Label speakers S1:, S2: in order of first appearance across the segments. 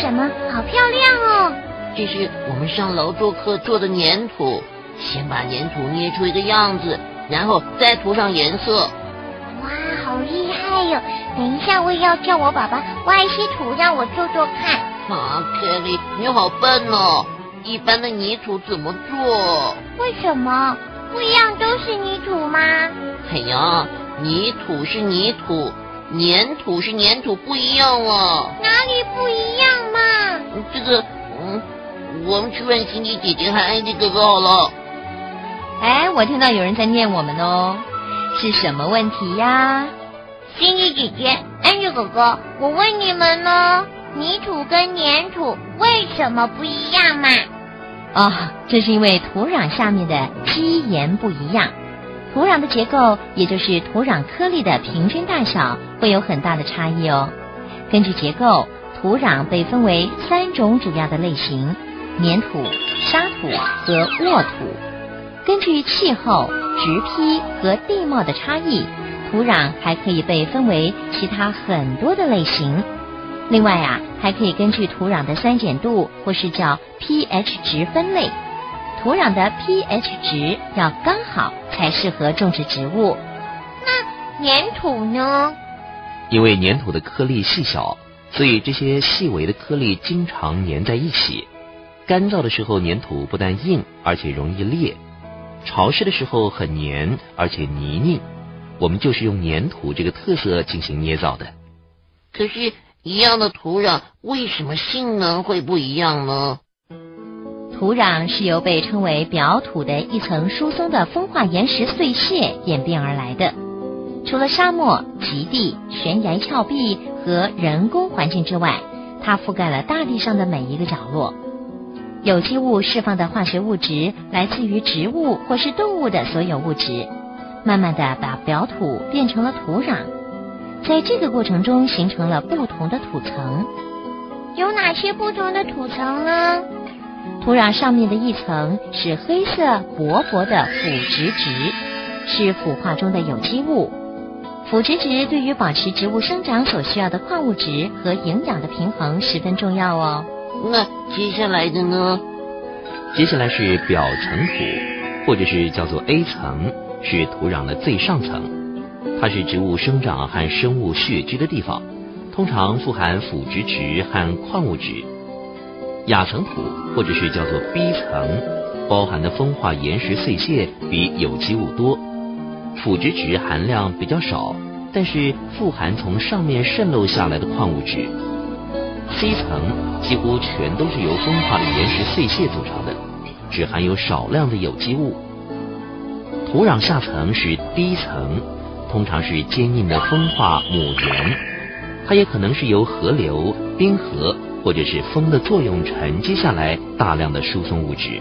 S1: 什么？好漂亮哦！
S2: 这是我们上楼做课做的粘土，先把粘土捏出一个样子，然后再涂上颜色。
S1: 哇，好厉害哟！等一下我也要叫我爸爸挖一些土让我做做看。
S2: 啊，Kelly，你好笨哦！一般的泥土怎么做？
S1: 为什么不一样都是泥土吗？
S2: 哎呀，泥土是泥土，粘土是粘土，不一样哦！
S1: 哪里不一样
S2: 个，嗯。我们去问心怡姐姐和安迪哥哥好了。
S3: 哎，我听到有人在念我们哦，是什么问题呀？
S1: 心怡姐姐、安迪哥哥，我问你们呢，泥土跟粘土为什么不一样嘛？
S3: 哦，这是因为土壤下面的基岩不一样，土壤的结构，也就是土壤颗粒的平均大小，会有很大的差异哦。根据结构，土壤被分为三种主要的类型。粘土、沙土和沃土，根据气候、植批和地貌的差异，土壤还可以被分为其他很多的类型。另外啊，还可以根据土壤的酸碱度或是叫 pH 值分类。土壤的 pH 值要刚好才适合种植植物。
S1: 那粘土呢？
S4: 因为粘土的颗粒细小，所以这些细微的颗粒经常粘在一起。干燥的时候，粘土不但硬，而且容易裂；潮湿的时候很黏，而且泥泞。我们就是用粘土这个特色进行捏造的。
S2: 可是，一样的土壤，为什么性能会不一样呢？
S3: 土壤是由被称为表土的一层疏松的风化岩石碎屑演变而来的。除了沙漠、极地、悬崖峭壁和人工环境之外，它覆盖了大地上的每一个角落。有机物释放的化学物质来自于植物或是动物的所有物质，慢慢的把表土变成了土壤，在这个过程中形成了不同的土层。
S1: 有哪些不同的土层呢？
S3: 土壤上面的一层是黑色薄薄的腐殖质，是腐化中的有机物。腐殖质对于保持植物生长所需要的矿物质和营养的平衡十分重要哦。
S2: 那接下来的呢？
S4: 接下来是表层土，或者是叫做 A 层，是土壤的最上层，它是植物生长和生物穴居的地方，通常富含腐殖质和矿物质。亚层土，或者是叫做 B 层，包含的风化岩石碎屑比有机物多，腐殖质含量比较少，但是富含从上面渗漏下来的矿物质。C 层几乎全都是由风化的岩石碎屑组成的，只含有少量的有机物。土壤下层是 D 层，通常是坚硬的风化母岩，它也可能是由河流、冰河或者是风的作用沉积下来大量的疏松物质。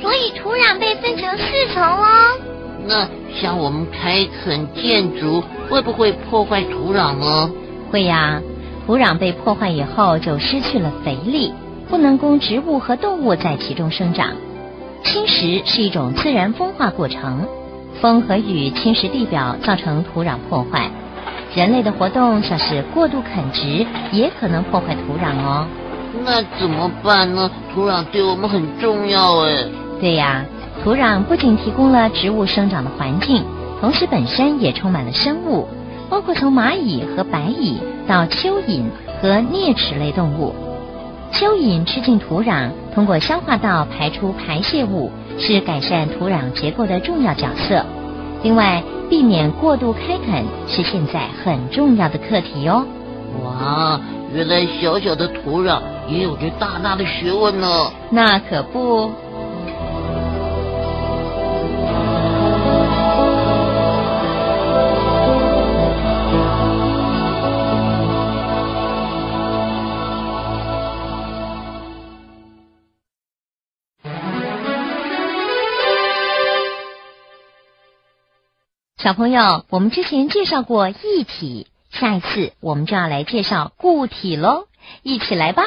S1: 所以土壤被分成四层哦。
S2: 那像我们开垦建筑，会不会破坏土壤呢？
S3: 会呀。土壤被破坏以后，就失去了肥力，不能供植物和动物在其中生长。侵蚀是一种自然风化过程，风和雨侵蚀地表，造成土壤破坏。人类的活动，像是过度垦殖，也可能破坏土壤哦。
S2: 那怎么办呢？土壤对我们很重要哎。
S3: 对呀，土壤不仅提供了植物生长的环境，同时本身也充满了生物。包括从蚂蚁和白蚁到蚯蚓和啮齿类动物，蚯蚓吃进土壤，通过消化道排出排泄物，是改善土壤结构的重要角色。另外，避免过度开垦是现在很重要的课题哦。
S2: 哇，原来小小的土壤也有着大大的学问呢。
S3: 那可不。小朋友，我们之前介绍过一体，下一次我们就要来介绍固体喽，一起来吧。